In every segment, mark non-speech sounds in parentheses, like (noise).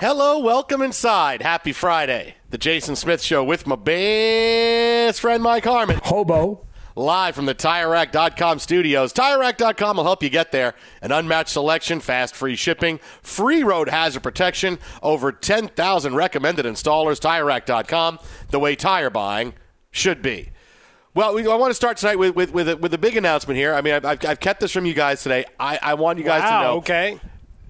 Hello, welcome inside. Happy Friday. The Jason Smith Show with my best friend Mike Harmon. Hobo. Live from the TireRack.com studios. TireRack.com will help you get there. An unmatched selection, fast free shipping, free road hazard protection, over 10,000 recommended installers. TireRack.com, the way tire buying should be. Well, we, I want to start tonight with with with a, with a big announcement here. I mean, I've, I've, kept this from you guys today. I, I want you guys wow, to know. Okay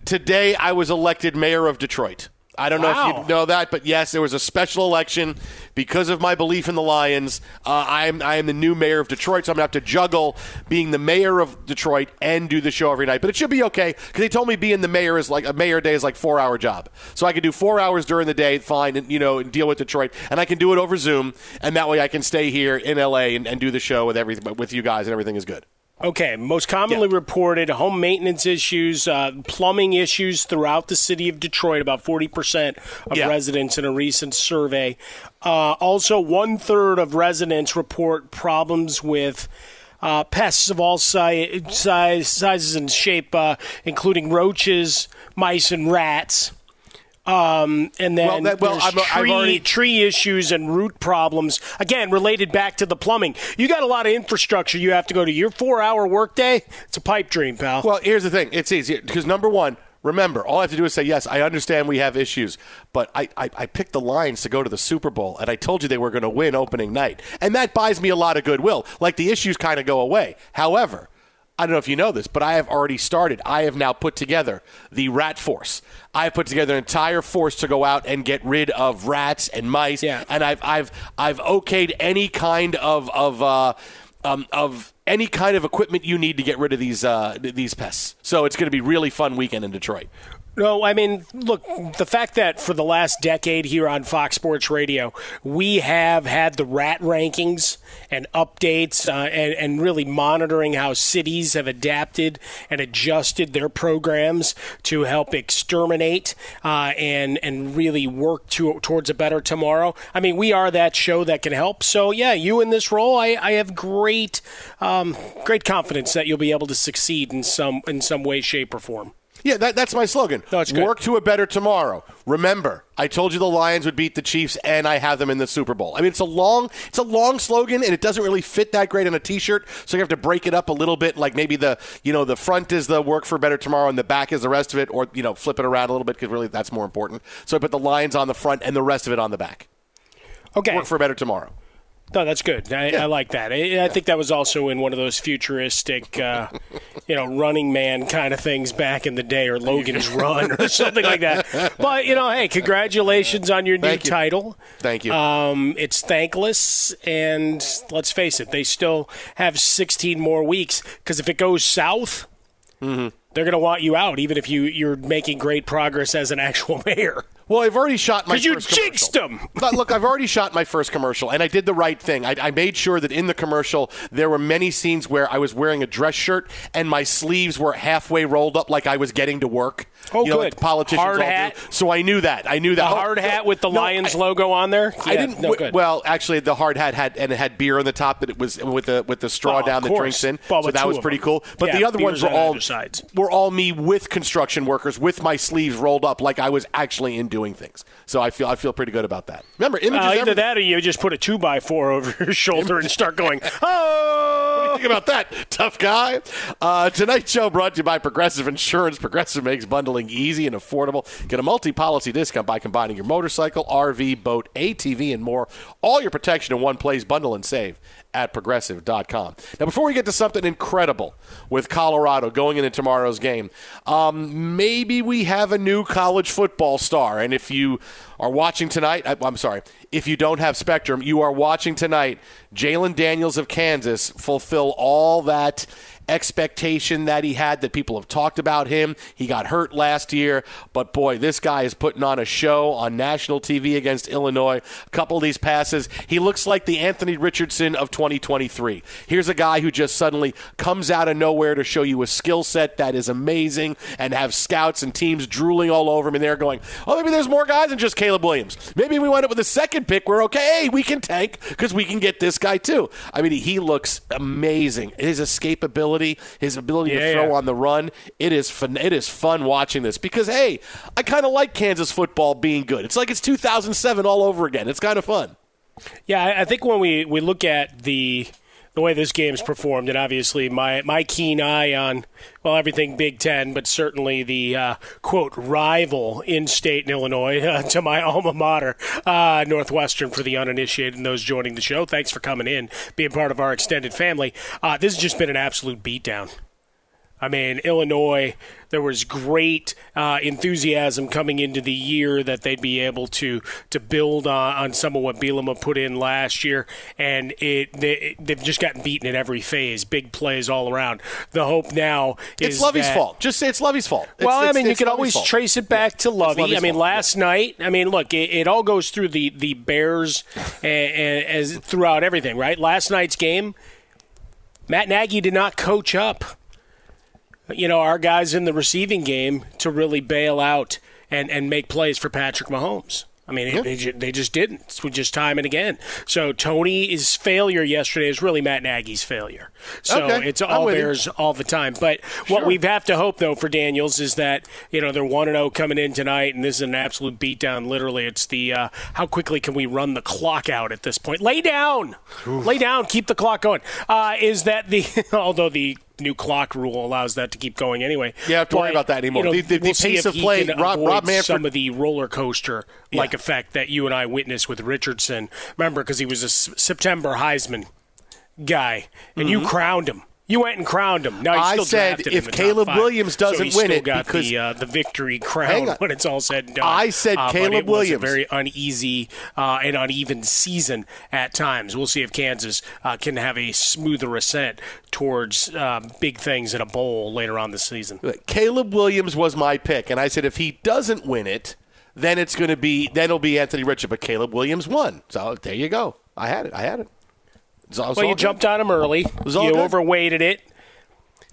today I was elected mayor of Detroit. I don't wow. know if you know that, but yes, there was a special election because of my belief in the Lions. Uh, I am I am the new mayor of Detroit, so I'm gonna have to juggle being the mayor of Detroit and do the show every night. But it should be okay because they told me being the mayor is like a mayor day is like four hour job, so I can do four hours during the day, fine, and you know, and deal with Detroit, and I can do it over Zoom, and that way I can stay here in LA and, and do the show with everything with you guys, and everything is good. Okay, most commonly yeah. reported home maintenance issues, uh, plumbing issues throughout the city of Detroit, about 40% of yeah. residents in a recent survey. Uh, also, one third of residents report problems with. Uh, pests of all si- size, sizes and shape, uh, including roaches, mice, and rats. Um, and then well, that, well, there's I'm, tree, already... tree issues and root problems. Again, related back to the plumbing. You got a lot of infrastructure you have to go to. Your four hour workday, it's a pipe dream, pal. Well, here's the thing it's easy because number one, remember, all I have to do is say, yes, I understand we have issues, but I, I, I, picked the Lions to go to the Super Bowl, and I told you they were going to win opening night. And that buys me a lot of goodwill. Like the issues kind of go away. However, I don't know if you know this, but I have already started. I have now put together the rat force. I have put together an entire force to go out and get rid of rats and mice. Yeah. And I've I've I've okayed any kind of of uh, um, of any kind of equipment you need to get rid of these uh, these pests. So it's going to be really fun weekend in Detroit. No, I mean, look, the fact that for the last decade here on Fox Sports Radio, we have had the rat rankings and updates uh, and, and really monitoring how cities have adapted and adjusted their programs to help exterminate uh, and, and really work to, towards a better tomorrow. I mean, we are that show that can help. So, yeah, you in this role, I, I have great, um, great confidence that you'll be able to succeed in some, in some way, shape, or form. Yeah, that, that's my slogan. No. Work to a better tomorrow. Remember, I told you the Lions would beat the Chiefs, and I have them in the Super Bowl. I mean, it's a long, it's a long slogan, and it doesn't really fit that great on a T-shirt. So you have to break it up a little bit. Like maybe the, you know, the front is the work for better tomorrow, and the back is the rest of it, or you know, flip it around a little bit because really that's more important. So I put the Lions on the front and the rest of it on the back. Okay. Work for a better tomorrow. No, that's good. I, I like that. I, I think that was also in one of those futuristic, uh, you know, Running Man kind of things back in the day, or Logan's (laughs) Run, or something like that. But you know, hey, congratulations on your new you. title. Thank you. Um, it's thankless, and let's face it, they still have 16 more weeks. Because if it goes south, Mm-hmm. They're going to want you out, even if you you're making great progress as an actual (laughs) mayor. Well, I've already shot my 'Cause you jinxed them. (laughs) But look, I've already shot my first commercial, and I did the right thing. I, I made sure that in the commercial there were many scenes where I was wearing a dress shirt and my sleeves were halfway rolled up, like I was getting to work. Oh, you know, good. Like politicians Hard hat. do. So I knew that. I knew that. Oh, hard no, hat with the no, Lions I- logo on there. I didn't. No, good. Well, actually, the hard hat had and it had beer on the top that it was with the with the straw Oh, down that course. drinks in. Well, so that was pretty them. cool. But Yeah, the other ones were on all sides. Were all me with construction workers with my sleeves rolled up like I was actually in doing things. So I feel I feel pretty good about that. Remember, images. Uh, either everything. that or you just put a two by four over your shoulder and start going, (laughs) oh! Think about that, tough guy. Uh, tonight's show brought to you by Progressive Insurance. Progressive makes bundling easy and affordable. Get a multi-policy discount by combining your motorcycle, RV, boat, ATV, and more. All your protection in one place. Bundle and save at progressive.com. Now, before we get to something incredible with Colorado going into tomorrow's game, um, maybe we have a new college football star. And if you are watching tonight, I, I'm sorry, if you don't have Spectrum, you are watching tonight Jalon Daniels of Kansas fulfill all that expectation that he had that people have talked about him. He got hurt last year, but boy, this guy is putting on a show on national TV against Illinois. A couple of these passes, he looks like the Anthony Richardson of 2023. Here's a guy who just suddenly comes out of nowhere to show you a skill set that is amazing and have scouts and teams drooling all over him and they're going, "Oh, maybe there's more guys than just Caleb Williams. Maybe we wind up with a second pick. We're okay. Hey, we can tank because we can get this guy too." I mean, he looks amazing. His escapability, his ability Yeah, to throw yeah. on the run, it is fun. It is fun watching this because hey, I kind of like Kansas football being good. It's like it's 2007 all over again. It's kind of fun. Yeah, I- I think when we, we look at the the way this game's performed, and obviously my, my keen eye on well everything Big Ten, but certainly the uh, quote rival in state in Illinois (laughs) uh, to my alma mater, uh, Northwestern, for the uninitiated and those joining the show. Thanks for coming in, being part of our extended family. Uh, this has just been an absolute beatdown. I mean, Illinois, there was great uh, enthusiasm coming into the year that they'd be able to to build on, on some of what Bielema put in last year, and it they, they've just gotten beaten in every phase, big plays all around. The hope now is It's Lovey's that- fault. Just say it's Lovey's fault. It's- well, I mean, you it's can Lovey's always fault. trace it back to Lovey. I mean, fault, last night, I mean, look, it, it all goes through the the Bears and, and as throughout everything, right? Last night's game, Matt Nagy did not coach up. You know, our guys in the receiving game to really bail out and and make plays for Patrick Mahomes. I mean, it- they, they just didn't. It's just time and again. So Tony's failure yesterday is really Matt Nagy's failure. So Okay, it's all with you. Bears all the time. But what we have to hope though for Daniels is that you know they're one and zero coming in tonight, and this is an absolute beatdown. Literally, it's the uh, how quickly can we run the clock out at this point? Lay down, lay down, keep the clock going. Uh, is that the (laughs) although the new clock rule allows that to keep going anyway. You don't have to worry about that anymore. you know, The- the- the we'll see pace of play, Rob- Rob Manfred- some of the roller coaster like Yeah. effect that you and I witnessed with Richardson. Remember, because he was a S- September Heisman guy, and you mm-hmm. crowned him. You went and crowned him. Now. I said if Caleb. Williams doesn't he's win it got because- the uh, the victory crown when it's all said and done. I said Uh, Caleb Williams. a very uneasy uh, and uneven season at times. We'll see if Kansas uh, can have a smoother ascent towards um, big things in a bowl later on this season. Caleb Williams was my pick, and I said if he doesn't win it, then it's going to be then it'll be Anthony Richard. But Caleb Williams won, so there you go. I had it. I had it. It's all- it's Well, you good. jumped on him early. was You good. overweighted it,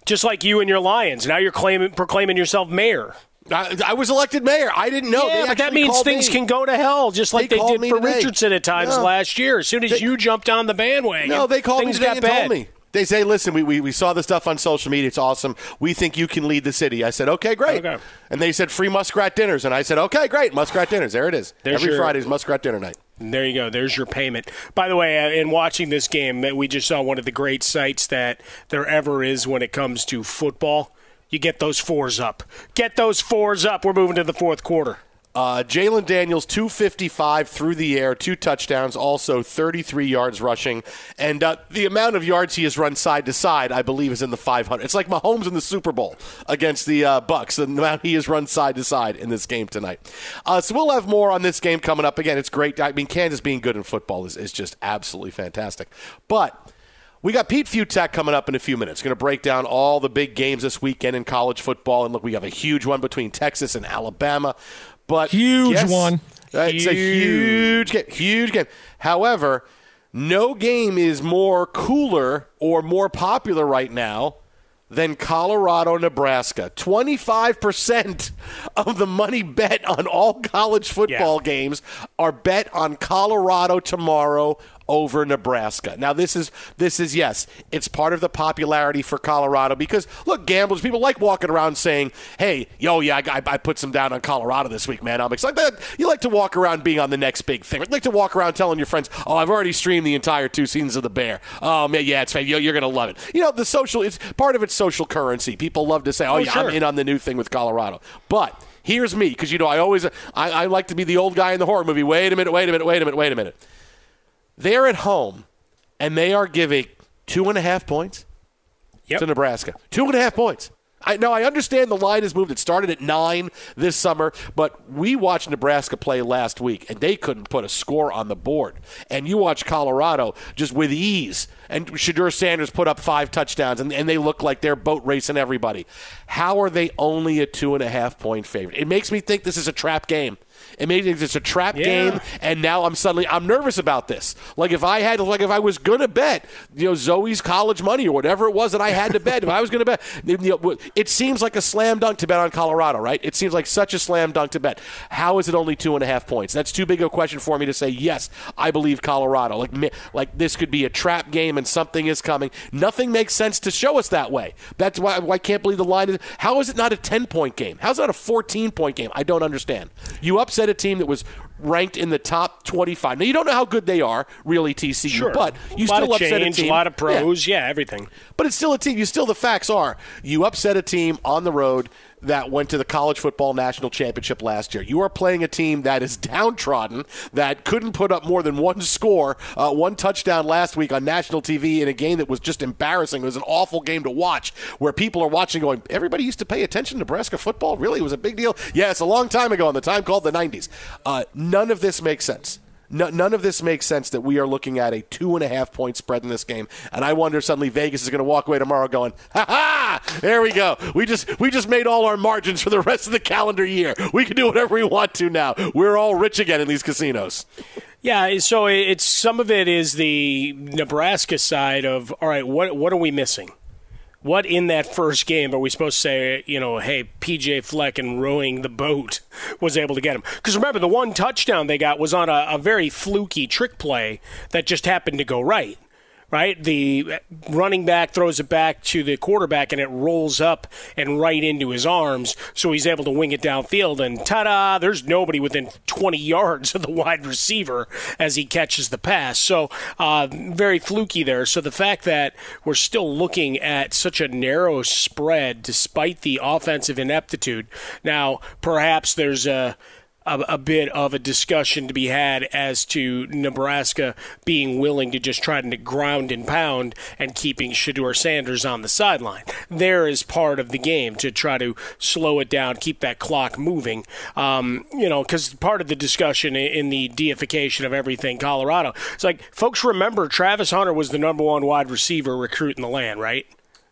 just like you and your Lions. Now you're claiming proclaiming yourself mayor. I, I was elected mayor. I didn't know. yeah, They but that means things me. can go to hell, just like They they, did for today. Richardson at times No. last year. As soon as They- you jumped on the bandwagon, No, they called things me today got and bad. told me. They say, listen, we, we, we saw the stuff on social media. It's awesome. We think you can lead the city. I said, okay, great. Okay. And they said free muskrat dinners. And I said, okay, great. Muskrat dinners. There it is. There's Every your- Friday's muskrat dinner night. There you go. There's your payment. By the way, uh, in watching this game, uh, we just saw one of the great sights that there ever is when it comes to football. You get those fours up. Get those fours up. We're moving to the fourth quarter. Uh, Jalen Daniels, 255 through the air, two touchdowns, also 33 yards rushing. And uh, the amount of yards he has run side to side, I believe, is in the 500. It's like Mahomes in the Super Bowl against the uh, Bucs, the amount he has run side to side in this game tonight. Uh, so we'll have more on this game coming up. Again, it's great. I mean, Kansas being good in football is, is just absolutely fantastic. But. We got Pete Fiutak coming up in a few minutes. Going to break down all the big games this weekend in college football. And look, we have a huge one between Texas and Alabama. But Huge one. It's a huge game. Huge game. However, no game is more cooler or more popular right now than Colorado, Nebraska. 25% of the money bet on all college football games are bet on Colorado tomorrow over Nebraska. Now this is this is yes, it's part of the popularity for Colorado because look, gamblers people like walking around saying, "Hey, yo, yeah, I, I put some down on Colorado this week, man." I'm excited. That you like to walk around being on the next big thing. You like to walk around telling your friends, "Oh, I've already streamed the entire two seasons of The Bear." Um, oh man, yeah, it's fan- you're, you're gonna love it. You know, the social it's part of its social currency. People love to say, "Oh, Oh, yeah, sure. I'm in on the new thing with Colorado," but. Here's me, because you know I always I, I like to be the old guy in the horror movie. Wait a minute, wait a minute, wait a minute, wait a minute. They're at home, and they are giving two and a half points Yep. to Nebraska. Two and a half points. I know I understand the line has moved. It started at nine this summer, but we watched Nebraska play last week, and they couldn't put a score on the board. And you watch Colorado just with ease, and Shedeur Sanders put up five touchdowns, and, and they look like they're boat racing everybody. How are they only a two and a half point favorite? It makes me think this is a trap game. Me think it's a trap Yeah. game, and now I'm suddenly I'm nervous about this. Like if I had, like if I was gonna bet, you know, Zoe's college money or whatever it was that I had to bet, if I was gonna bet, (laughs) you know, it seems like a slam dunk to bet on Colorado, right? It seems like such a slam dunk to bet. How is it only two and a half points? That's too big a question for me to say yes. I believe Colorado. Like like this could be a trap game and something is coming. Nothing makes sense to show us that way. That's why, why I can't believe the line is. How is it not a ten point game? How's it not a fourteen point game? I don't understand. You upset a team that was ranked in the top 25. Now, you don't know how good they are, really, TCU, Sure. but you a still upset change, a team. a lot of Yeah. pros, yeah, everything. But it's still a team. You still, the facts are, you upset a team on the road that went to the college football national championship last year. You are playing a team that is (laughs) downtrodden, that couldn't put up more than one score, uh, one touchdown last week on national TV in a game that was just embarrassing. It was an awful game to watch where people are watching going, everybody used to pay attention to Nebraska football? Really? It was a big deal? Yeah, it's a long time ago, in the time called the 90s. Uh, none of this makes sense. No, none of this makes sense that we are looking at a two and a half point spread in this game, and I wonder suddenly Vegas is going to walk away tomorrow going, "Ha ha! There we go. We just we just made all our margins for the rest of the calendar year. We can do whatever we want to now. We're all rich again in these casinos." Yeah, so it's some of it is the Nebraska side of all right. What what are we missing? What in that first game are we supposed to say? You know, hey, PJ Fleck and rowing the boat was able to get him. Because remember, the one touchdown they got was on a, a very fluky trick play that just happened to go right. Right, the running back throws it back to the quarterback, and it rolls up and right into his arms, so he's able to wing it downfield. And ta-da! There's nobody within 20 yards of the wide receiver as he catches the pass. So uh, very fluky there. So the fact that we're still looking at such a narrow spread, despite the offensive ineptitude. Now, perhaps there's a a, a bit of a discussion to be had as to Nebraska being willing to just try to ground and pound and keeping Shedeur Sanders on the sideline. There is part of the game to try to slow it down, keep that clock moving. Um, you know, because part of the discussion in the deification of everything Colorado, it's like folks remember Travis Hunter was the number one wide receiver recruit in the land, right?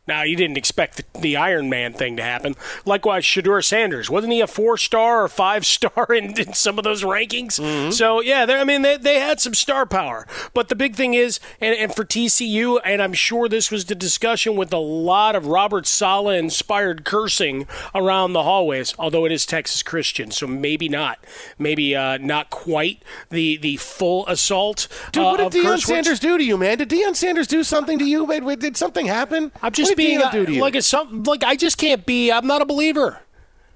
Now, you didn't expect the, the Iron Man thing to happen. Likewise, Shedeur Sanders. Wasn't he a four star or five star (laughs) in, in some of those rankings? Mm-hmm. So, yeah, I mean, they, they had some star power. But the big thing is, and, and for TCU, and I'm sure this was the discussion with a lot of Robert Sala inspired cursing around the hallways, although it is Texas Christian, so maybe not. Maybe uh, not quite the, the full assault. Dude, what uh, did Deion Sanders do to you, man? Did Deion Sanders do something to you? Did something happen? I'm just being like it's something like I just can't be. I'm not a believer.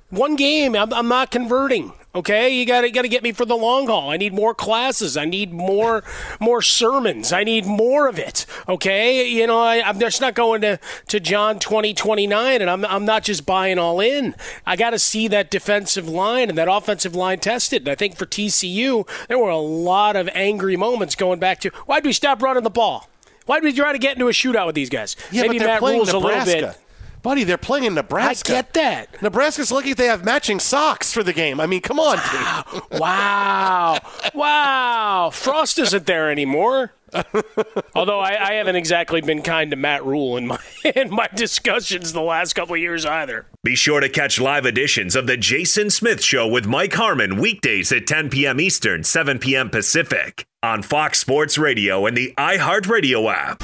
One game, I'm, I'm not converting. Okay, you got to got to get me for the long haul. I need more classes. I need more (laughs) more sermons. I need more of it. Okay, you know I, am just not going to, to John 20, 29, and I'm I'm not just buying all in. I got to see that defensive line and that offensive line tested. And I think for TCU, there were a lot of angry moments going back to why did we stop running the ball? Why did you try to get into a shootout with these guys? Yeah, Maybe but they're Matt playing Rhule's Nebraska. a little bit. Buddy, they're playing in Nebraska. I get that. Nebraska's lucky if they have matching socks for the game. I mean, come on, dude. (laughs) wow. Wow. Frost isn't there anymore. (laughs) Although I, I, haven't exactly been kind to Matt Rhule in my (laughs) in my discussions the last couple of years either. Be sure to catch live editions of the Jason Smith Show with Mike Harmon weekdays at 10 p.m. Eastern, 7 p.m. Pacific on Fox Sports Radio and the iHeartRadio app.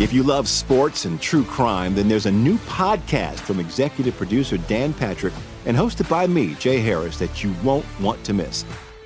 If you love sports and true crime, then there's a new podcast from executive producer Dan Patrick and hosted by me, Jay Harris, that you won't want to miss.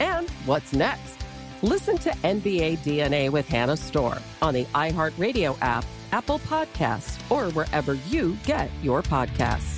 And what's next? Listen to NBA DNA with Hannah Storm on the iHeartRadio app, Apple Podcasts, or wherever you get your podcasts.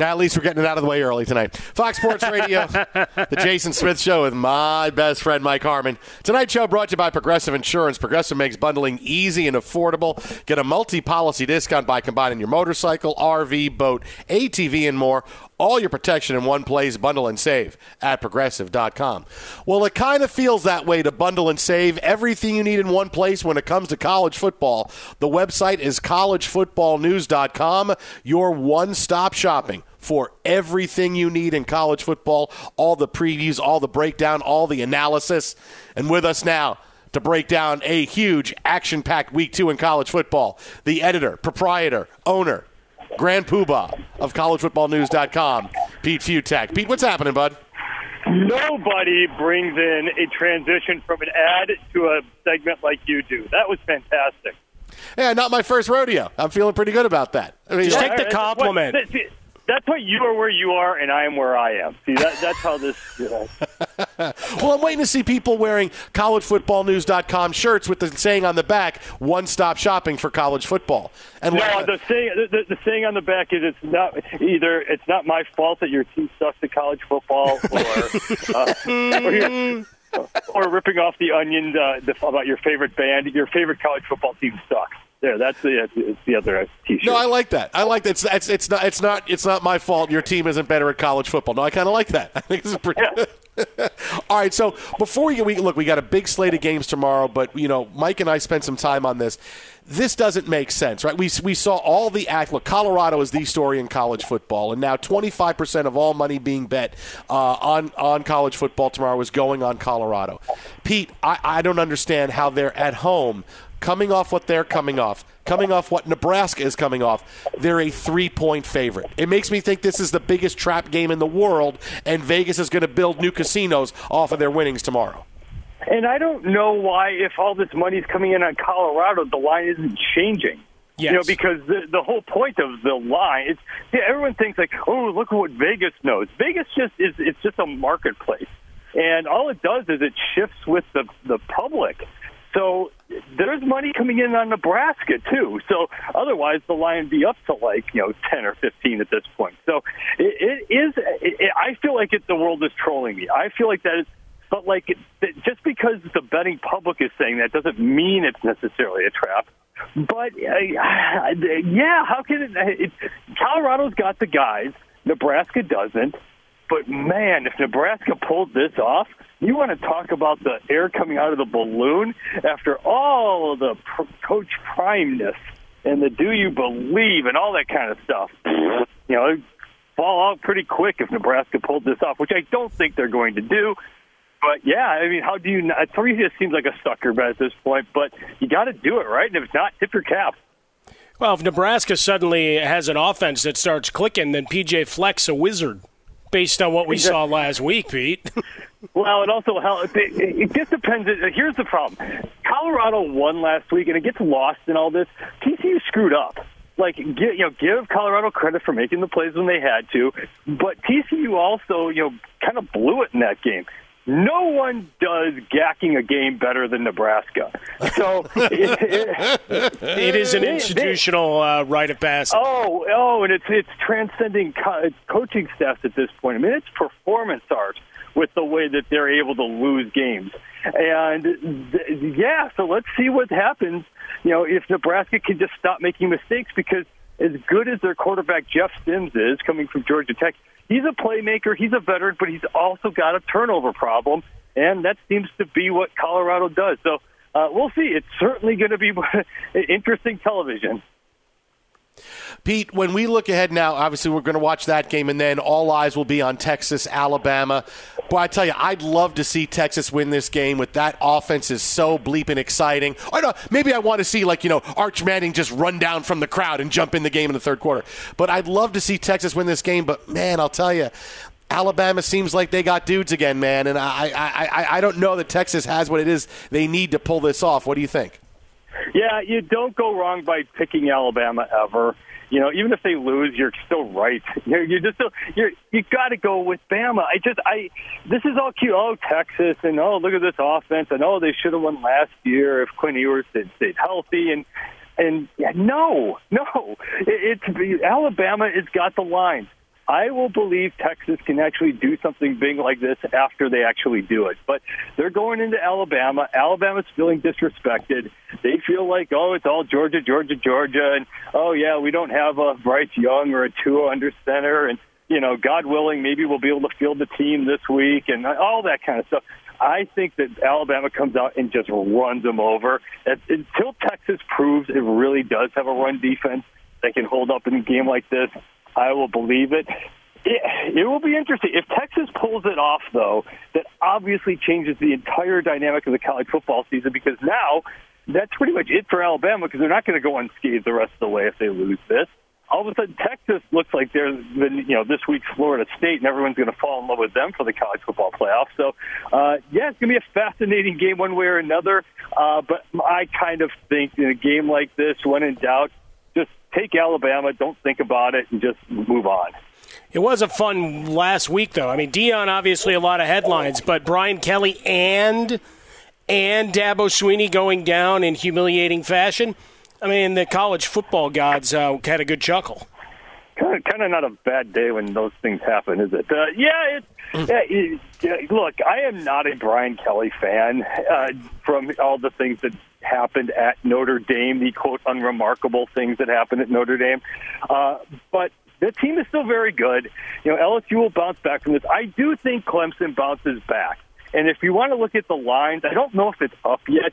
At least we're getting it out of the way early tonight. Fox Sports Radio, (laughs) the Jason Smith Show with my best friend Mike Harmon. Tonight's show brought to you by Progressive Insurance. Progressive makes bundling easy and affordable. Get a multi-policy discount by combining your motorcycle, RV, boat, ATV, and more. All your protection in one place. Bundle and save at progressive.com. Well, it kind of feels that way to bundle and save everything you need in one place when it comes to college football. The website is collegefootballnews.com, your one stop shopping for everything you need in college football all the previews, all the breakdown, all the analysis. And with us now, to break down a huge action packed week two in college football. The editor, proprietor, owner, grand poobah of collegefootballnews.com, Pete Fiutak. Pete, what's happening, bud? Nobody brings in a transition from an ad to a segment like you do. That was fantastic. Yeah, not my first rodeo. I'm feeling pretty good about that. I mean, Just take the compliment. What, that's why you are where you are and I am where I am. See, that, that's how this. You know. (laughs) well, I'm waiting to see people wearing collegefootballnews.com shirts with the saying on the back "One Stop Shopping for College Football." And no, the saying the, the saying on the back is it's not either it's not my fault that your team sucks at college football, (laughs) or uh, or, or, ripping off the onion uh, about your favorite band. Your favorite college football team sucks. There, that's the it's the other T-shirt. No, I like that. I like that. It's, it's, it's not it's not it's not my fault. Your team isn't better at college football. No, I kind of like that. (laughs) I think this is pretty. Yeah. (laughs) All right, so before we, we look, we got a big slate of games tomorrow, but you know, Mike and I spent some time on this. This doesn't make sense, right? We, we saw all the act. Look, Colorado is the story in college football, and now 25% of all money being bet uh, on on college football tomorrow is going on Colorado. Pete, I, I don't understand how they're at home coming off what they're coming off, coming off what Nebraska is coming off, they're a three point favorite. It makes me think this is the biggest trap game in the world, and Vegas is going to build new casinos off of their winnings tomorrow. And I don't know why, if all this money is coming in on Colorado, the line isn't changing. Yes. You know, because the the whole point of the line is yeah, everyone thinks like, oh, look what Vegas knows. Vegas just is it's just a marketplace, and all it does is it shifts with the the public. So there's money coming in on Nebraska too. So otherwise, the line be up to like you know ten or fifteen at this point. So it, it is. It, I feel like it, the world is trolling me. I feel like that is. But like, it, just because the betting public is saying that doesn't mean it's necessarily a trap. But uh, yeah, how can it, it? Colorado's got the guys. Nebraska doesn't. But man, if Nebraska pulled this off, you want to talk about the air coming out of the balloon after all of the pr- coach primeness and the do you believe and all that kind of stuff. You know, fall out pretty quick if Nebraska pulled this off, which I don't think they're going to do. But yeah, I mean, how do you? Three just seems like a sucker bet at this point, but you got to do it right. And if not, tip your cap. Well, if Nebraska suddenly has an offense that starts clicking, then PJ Fleck's a wizard based on what we saw last week, Pete. (laughs) well, it also helps. It, it just depends. Here's the problem: Colorado won last week, and it gets lost in all this. TCU screwed up. Like, give, you know, give Colorado credit for making the plays when they had to, but TCU also, you know, kind of blew it in that game no one does gacking a game better than Nebraska. So it, (laughs) it, it is an institutional uh, rite of passage. Oh, oh, and it's it's transcending co- coaching staffs at this point. I mean, it's performance art with the way that they're able to lose games. And th- yeah, so let's see what happens. You know, if Nebraska can just stop making mistakes, because as good as their quarterback Jeff Sims is coming from Georgia Tech, he's a playmaker, he's a veteran, but he's also got a turnover problem, and that seems to be what Colorado does. So uh, we'll see. It's certainly going to be (laughs) interesting television. Pete, when we look ahead now, obviously we're going to watch that game, and then all eyes will be on Texas, Alabama. Boy, I tell you, I'd love to see Texas win this game. With that offense is so bleeping exciting. Or no, maybe I want to see like you know Arch Manning just run down from the crowd and jump in the game in the third quarter. But I'd love to see Texas win this game. But man, I'll tell you, Alabama seems like they got dudes again, man, and I, I, I, I don't know that Texas has what it is they need to pull this off. What do you think? Yeah, you don't go wrong by picking Alabama ever. You know, even if they lose, you're still right. You're, you're just still you're you got to go with Bama. I just I this is all cute. Oh, Texas, and oh, look at this offense, and oh, they should have won last year if Quinn Ewers had stayed healthy, and and yeah, no, (laughs) no, it, it's Alabama has got the line. I will believe Texas can actually do something big like this after they actually do it. But they're going into Alabama. Alabama's feeling disrespected. They feel like, oh, it's all Georgia, Georgia, Georgia, and oh yeah, we don't have a Bryce Young or a Tua under center, and you know, God willing, maybe we'll be able to field the team this week and all that kind of stuff. I think that Alabama comes out and just runs them over. Until Texas proves it really does have a run defense that can hold up in a game like this, I will believe it. It, it will be interesting. If Texas pulls it off, though, that obviously changes the entire dynamic of the college football season because now that's pretty much it for Alabama because they're not going to go unscathed the rest of the way if they lose this all of a sudden Texas looks like they're the, you know this week's Florida State, and everyone's going to fall in love with them for the college football playoff. So, uh, yeah, it's going to be a fascinating game one way or another. Uh, but I kind of think in a game like this, when in doubt, take Alabama, don't think about it, and just move on. It was a fun last week, though. I mean, Deion obviously a lot of headlines, but Brian Kelly and and Dabo Swinney going down in humiliating fashion. I mean, the college football gods uh, had a good chuckle. Kind of, kind of not a bad day when those things happen, is it? Uh, yeah, it, yeah, it, look, I am not a Brian Kelly fan uh, from all the things that happened at Notre Dame, the quote unremarkable things that happened at Notre Dame. Uh, but the team is still very good. You know, LSU will bounce back from this. I do think Clemson bounces back. And if you want to look at the lines, I don't know if it's up yet.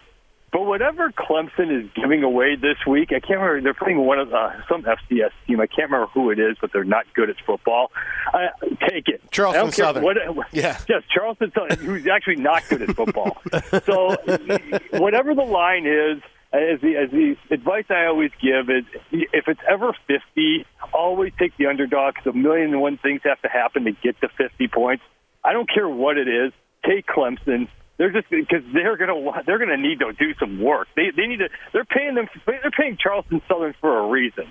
But whatever Clemson is giving away this week, I can't remember. They're playing one of uh, some FCS team. I can't remember who it is, but they're not good at football. Uh, take it. Charleston Southern. What, yeah. Yes, Charleston Southern, who's actually not good at football. so whatever the line is, as the as the advice I always give is, if it's ever fifty, always take the underdog. Because a million and one things have to happen to get to fifty points. I don't care what it is. Take Clemson they're just because they're gonna they're gonna need to do some work. They they need to. They're paying them. They're paying Charleston Southern for a reason.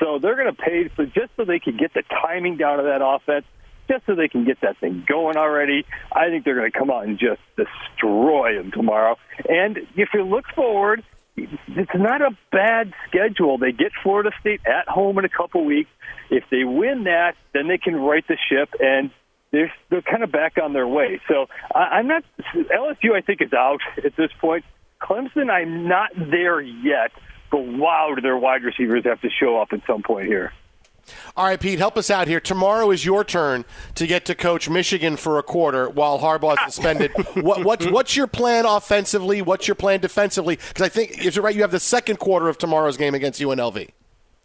So they're gonna pay just so they can get the timing down of that offense, just so they can get that thing going already. I think they're gonna come out and just destroy them tomorrow. And if you look forward, it's not a bad schedule. They get Florida State at home in a couple weeks. If they win that, then they can right the ship and they're they're kind of back on their way. So I, I'm not LSU. I think is out at this point. Clemson, I'm not there yet. But wow, do their wide receivers have to show up at some point here? All right, Pete, help us out here. Tomorrow is your turn to get to coach Michigan for a quarter while Harbaugh is suspended. (laughs) what, what, what's your plan offensively? What's your plan defensively? Because I think, is it right? You have the second quarter of tomorrow's game against UNLV.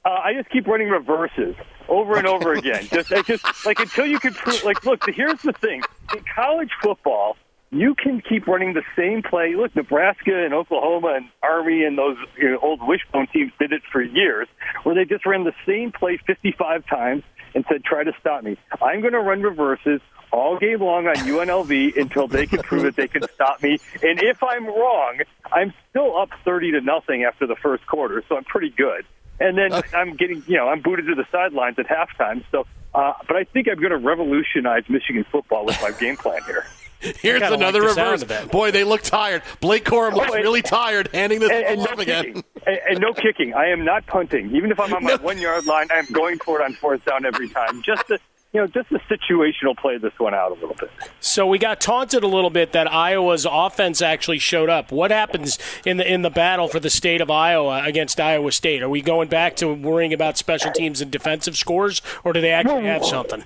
Uh, I just keep running reverses over and over again. Just, I just like until you can prove. Like, look, here's the thing: in college football, you can keep running the same play. Look, Nebraska and Oklahoma and Army and those you know, old wishbone teams did it for years, where they just ran the same play 55 times and said, "Try to stop me." I'm going to run reverses all game long on UNLV until they can prove that they can stop me. And if I'm wrong, I'm still up 30 to nothing after the first quarter, so I'm pretty good and then I'm getting, you know, I'm booted to the sidelines at halftime. So, uh, but I think I'm going to revolutionize Michigan football with my game plan here. (laughs) Here's another like reverse. Boy, they look tired. Blake Corum looks Oh, and- really tired handing this and, and ball no off again. kicking. And, and no kicking. I am not punting. Even if I'm on my (laughs) one yard line, I'm going for it on fourth down every time. Just to, you know, just to situational play this one out a little bit. So we got taunted a little bit that Iowa's offense actually showed up. What happens in the in the battle for the state of Iowa against Iowa State? Are we going back to worrying about special teams and defensive scores, or do they actually have something?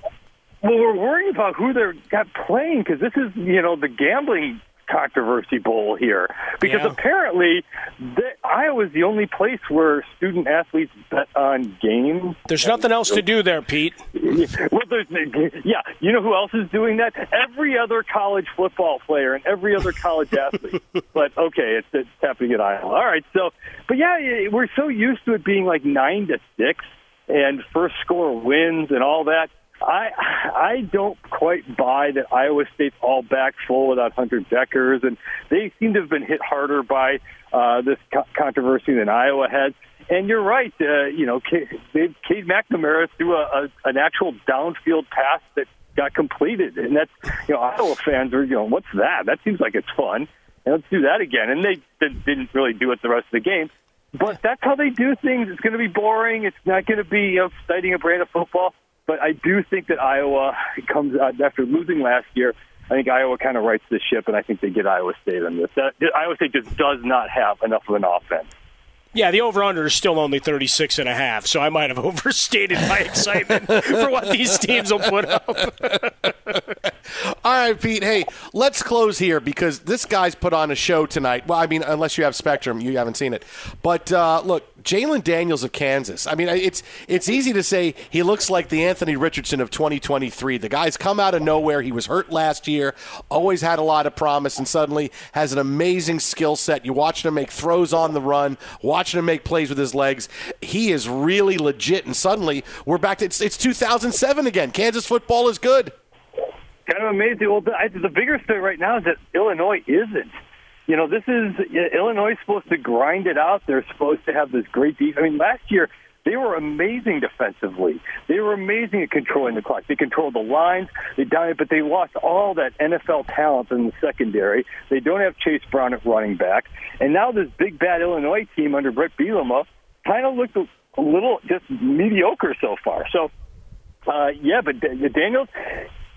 Well, we're worrying about who they're got playing because this is, you know, the gambling controversy bowl here. Because Yeah. apparently, the, Iowa's the only place where student athletes bet on games. There's nothing else to do there, Pete. (laughs) Well, there's, yeah, you know who else is doing that? Every other college football player and every other college (laughs) athlete. but okay, it's, it's happening at Iowa. All right, so, but yeah, we're so used to it being like nine to six and first score wins and all that. I I don't quite buy that Iowa State's all back full without Hunter Dekkers, and they seem to have been hit harder by uh, this co- controversy than Iowa has. And you're right. Uh, you know, Cade, Cade McNamara threw a, a, an actual downfield pass that got completed, and that's you know Iowa fans are know what's that? That seems like it's fun. And let's do that again. And they didn't didn't really do it the rest of the game. But that's how they do things. It's going to be boring. It's not going to be you know, exciting a brand of football. But I do think that Iowa comes uh, after losing last year. I think Iowa kind of rights the ship, and I think they get Iowa State on this. That, Iowa State just does not have enough of an offense. Yeah, the over under is still only 36 and a half, so I might have (laughs) overstated my excitement for what these teams will put up. (laughs) All right, Pete. Hey, let's close here because this guy's put on a show tonight. Well, I mean, unless you have Spectrum, you haven't seen it. But uh, look, Jalon Daniels of Kansas. I mean, it's it's easy to say he looks like the Anthony Richardson of 2023. The guy's come out of nowhere. He was hurt last year, always had a lot of promise, and suddenly has an amazing skill set. You watch him make throws on the run, watching him make plays with his legs. He is really legit, and suddenly we're back to it's, it's 2007 again. Kansas football is good kind of amazing. Well, the, I, the bigger story right now is that Illinois isn't. You know, this is Illinois is supposed to grind it out. They're supposed to have this great defense. I mean, last year they were amazing defensively. They were amazing at controlling the clock. They controlled the lines. They died, but they lost all that NFL talent in the secondary. They don't have Chase Brown at running back, and now this big bad Illinois team under Bret Bielema kind of looked a little just mediocre so far. So, uh, yeah, but Daniels,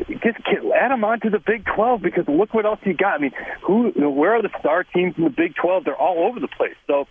just add them on to the Big 12 because look what else you got. I mean, who, where are the star teams in the Big 12? They're all over the place. So,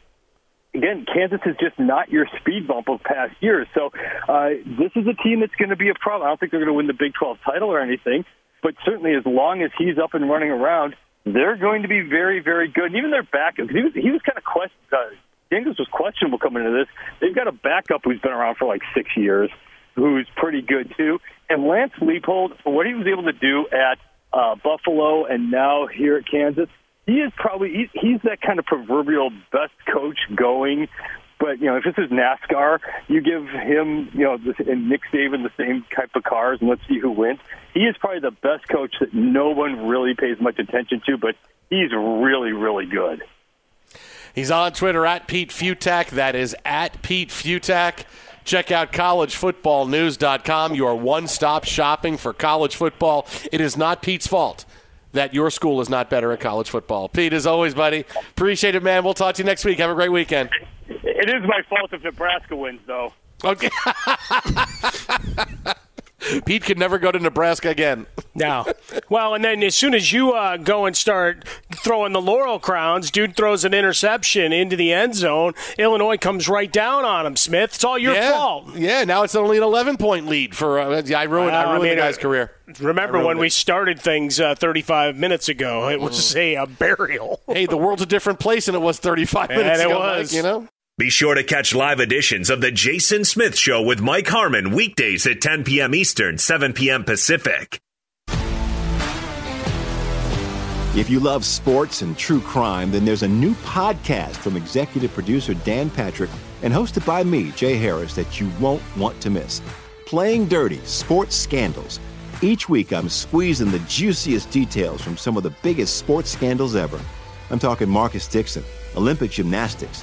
again, Kansas is just not your speed bump of past years. So, uh, this is a team that's going to be a problem. I don't think they're going to win the Big 12 title or anything, but certainly as long as he's up and running around, they're going to be very, very good. And even their backup, he was, he was kind of questioned. Uh, Daniels was questionable coming into this. They've got a backup who's been around for like six years who's pretty good too. And Lance Leipold, for what he was able to do at uh, Buffalo and now here at Kansas, he is probably he, he's that kind of proverbial best coach going. But you know, if this is NASCAR, you give him, you know, this, and Nick Saban the same type of cars, and let's see who wins. He is probably the best coach that no one really pays much attention to, but he's really, really good. He's on Twitter at Pete Fiutak. That is at Pete Fiutak. Check out collegefootballnews.com, your one stop shopping for college football. It is not Pete's fault that your school is not better at college football. Pete, as always, buddy, appreciate it, man. We'll talk to you next week. Have a great weekend. It is my fault if Nebraska wins, though. Okay. (laughs) Pete could never go to Nebraska again. No. Well, and then as soon as you uh, go and start throwing the laurel crowns, dude throws an interception into the end zone. Illinois comes right down on him. Smith, it's all your yeah. fault. Yeah. Now it's only an 11 point lead for. Uh, I ruined. I ruined I mean, the guy's uh, career. Remember when it. we started things uh, 35 minutes ago? It was mm. a, a, burial. hey, the world's a different place than it was 35 minutes and ago. It was. Mike, you know. Be sure to catch live editions of The Jason Smith Show with Mike Harmon weekdays at 10 p.m. Eastern, 7 p.m. Pacific. If you love sports and true crime, then there's a new podcast from executive producer Dan Patrick and hosted by me, Jay Harris, that you won't want to miss. Playing Dirty Sports Scandals. Each week, I'm squeezing the juiciest details from some of the biggest sports scandals ever. I'm talking Marcus Dixon, Olympic gymnastics.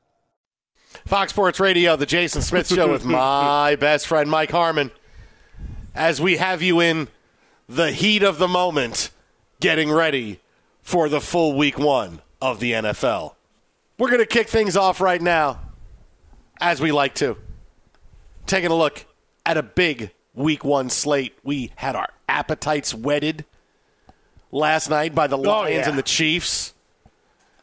Fox Sports Radio, the Jason Smith Show with (laughs) my best friend Mike Harmon. As we have you in the heat of the moment, getting ready for the full week one of the NFL. We're going to kick things off right now, as we like to. Taking a look at a big week one slate. We had our appetites whetted last night by the oh, Lions yeah. and the Chiefs.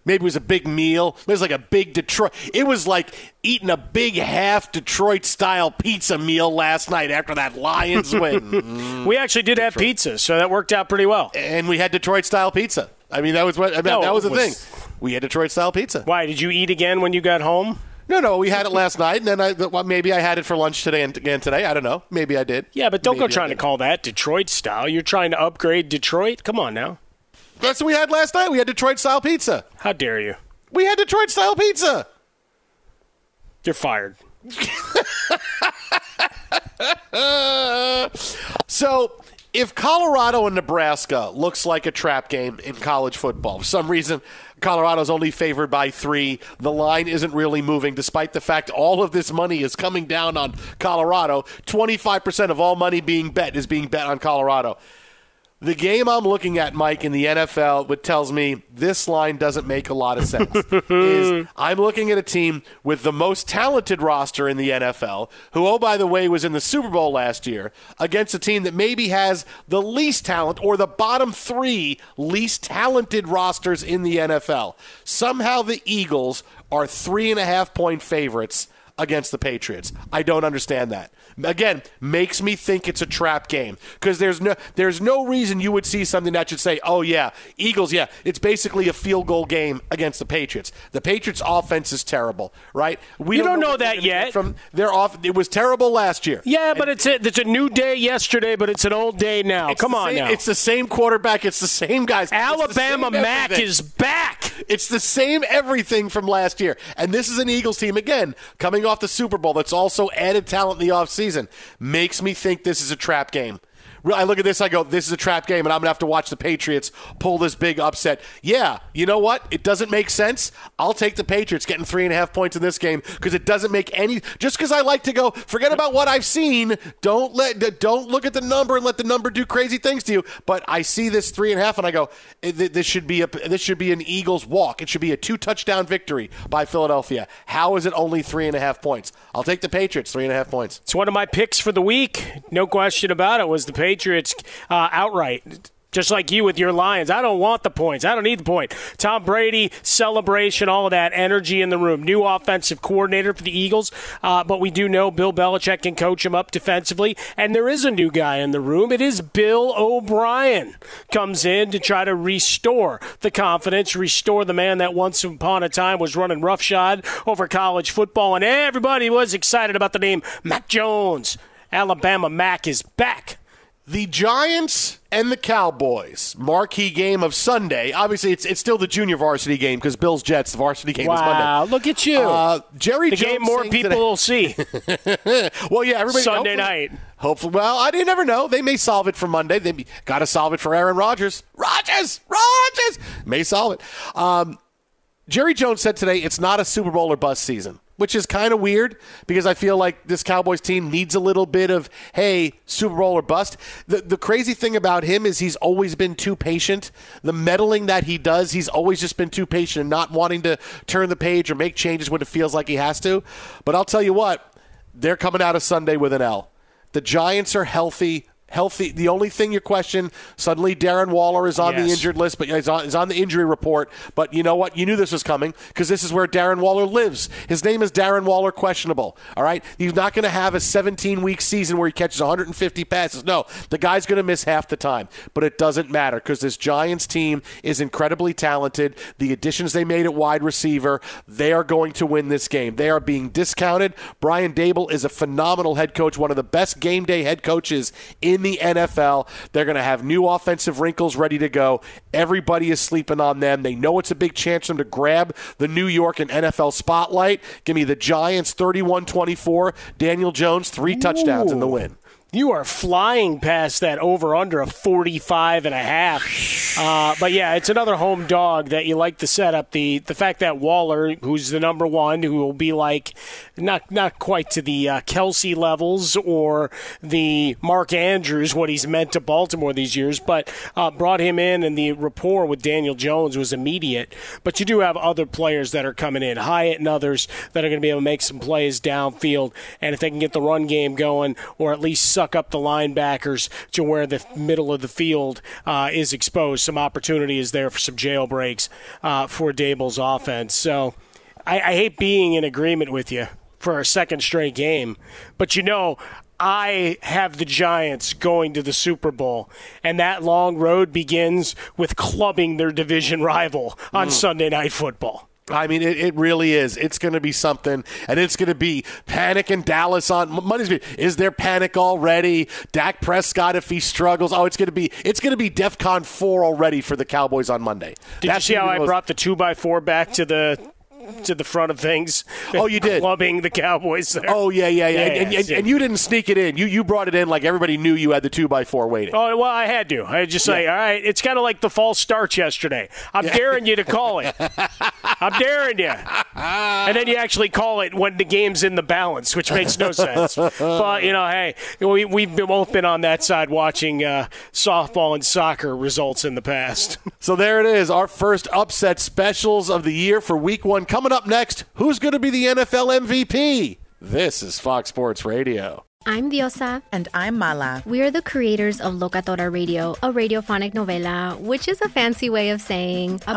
Maybe it was a big meal. It was like a big Detroit. It was like eating a big half Detroit style pizza meal last night after that Lions (laughs) win. we actually did have pizza, so that worked out pretty well. and we had Detroit style pizza. I mean, that was what I mean, No, that was the was- thing. We had Detroit style pizza. Why did you eat again when you got home? No, no, we had it last (laughs) night, and then I well, maybe I had it for lunch today and again today. I don't know. Maybe I did. Yeah, but don't go Maybe I trying to call that Detroit style. You're trying to upgrade Detroit. Come on now. That's what we had last night. We had Detroit style pizza. How dare you? We had Detroit style pizza. You're fired. (laughs) so if Colorado and Nebraska looks like a trap game in college football, for some reason Colorado's only favored by three. The line isn't really moving, despite the fact all of this money is coming down on Colorado. 25% of all money being bet is being bet on Colorado. The game I'm looking at, Mike, in the NFL, what tells me this line doesn't make a lot of sense is (laughs) I'm looking at a team with the most talented roster in the NFL, who, oh, by the way, was in the Super Bowl last year, against a team that maybe has the least talent or the bottom three least talented rosters in the NFL. Somehow the Eagles are three and a half point favorites against the Patriots. I don't understand that. Again, makes me think it's a trap game because there's no there's no reason you would see something that should say, "Oh yeah, Eagles, yeah, it's basically a field goal game against the Patriots." The Patriots offense is terrible, right? We You don't know what they're that yet. From their off it was terrible last year. Yeah, but it's a, it's a new day yesterday, but it's an old day now. Come on same- now. It's the same quarterback. It's the same guys. Alabama same Mac everything. is back. It's the same everything from last year. And this is an Eagles team, again, coming off the Super Bowl that's also added talent in the offseason. Makes me think this is a trap game. I look at this, I go, this is a trap game, and I'm going to have to watch the Patriots pull this big upset. Yeah, you know what? It doesn't make sense. I'll take the Patriots getting three and a half points in this game because it doesn't make any. Just because I like to go, forget about what I've seen. Don't let, don't look at the number and let the number do crazy things to you. But I see this three and a half, and I go, eh, this should be a, this should be an Eagles walk. It should be a two touchdown victory by Philadelphia. How is it only three and a half points? I'll take the Patriots three and a half points. It's one of my picks for the week. No question about it. Was the Patriots uh, outright? Just like you with your Lions. I don't want the points. I don't need the point. Tom Brady, celebration, all of that energy in the room. New offensive coordinator for the Eagles. Uh, but we do know Bill Belichick can coach him up defensively. And there is a new guy in the room. It is Bill O'Brien. Comes in to try to restore the confidence, restore the man that once upon a time was running roughshod over college football. And everybody was excited about the name Mac Jones. Alabama Mac is back. The Giants and the Cowboys marquee game of Sunday. Obviously, it's it's still the junior varsity game because Bills Jets the varsity game is Monday. Wow, look at you. Uh, Jerry the Jones game more people will see. (laughs) well, yeah, everybody. Sunday night. Hopefully, well, I didn't never know. They may solve it for Monday. They got to solve it for Aaron Rodgers. Rodgers, Rodgers may solve it. Um, Jerry Jones said today it's not a Super Bowl or bust season, which is kind of weird because I feel like this Cowboys team needs a little bit of hey Super Bowl or bust. The the crazy thing about him is he's always been too patient. The meddling that he does, he's always just been too patient and not wanting to turn the page or make changes when it feels like he has to. But I'll tell you what, they're coming out of Sunday with an L. The Giants are healthy. Healthy. The only thing you question suddenly Darren Waller is on the injured list, but he's on, is on the injury report. But you know what? You knew this was coming because this is where Darren Waller lives. His name is Darren Waller, questionable. All right, he's not going to have a 17 week season where he catches 150 passes. No, the guy's going to miss half the time. But it doesn't matter because this Giants team is incredibly talented. The additions they made at wide receiver, they are going to win this game. They are being discounted. Brian Daboll is a phenomenal head coach, one of the best game day head coaches in the NFL. They're going to have new offensive wrinkles ready to go. Everybody is sleeping on them. They know it's a big chance for them to grab the New York and NFL spotlight. Give me the Giants 31 24. Daniel Jones, three touchdowns in the win. You are flying past that over under a 45 and a half. Uh, but yeah, it's another home dog that you like to set up. The the fact that Waller, who's the number one, who will be like not not quite to the uh, Kelce levels or the Mark Andrews, what he's meant to Baltimore these years, but uh, brought him in, and the rapport with Daniel Jones was immediate. But you do have other players that are coming in, Hyatt and others that are going to be able to make some plays downfield, and if they can get the run game going, or at least suck up the linebackers to where the middle of the field uh, is exposed, some opportunity is there for some jailbreaks uh, for Daboll's offense. So I, I hate being in agreement with you for a second straight game, but you know. I have the Giants going to the Super Bowl, and that long road begins with clubbing their division rival on Sunday Night Football. I mean, it, it really is. It's going to be something, and it's going to be panic in Dallas on Monday's. Is there panic already? Dak Prescott if he struggles? Oh, it's going to be it's going to be DefCon four already for the Cowboys on Monday. Did That's you see how I most- brought the two by four back to the to the front of things? Oh, you did? clubbing the Cowboys there. Oh yeah, yeah, yeah, and, and, see. and you didn't sneak it in. You you brought it in like everybody knew you had the two by four waiting. Oh well, I had to. I just say, all right, it's kind of like the false starts yesterday. I'm daring you to call it. (laughs) I'm daring you, and then you actually call it when the game's in the balance, which makes no sense. But you know, hey, we, we've been- both been on that side watching uh, softball and soccer results in the past. So there it is, our first upset specials of the year for Week One. Coming up next, who's going to be the NFL MVP? This is Fox Sports Radio. I'm Diosa. And I'm Mala. We are the creators of Locatora Radio, a radiophonic novela, which is a fancy way of saying a,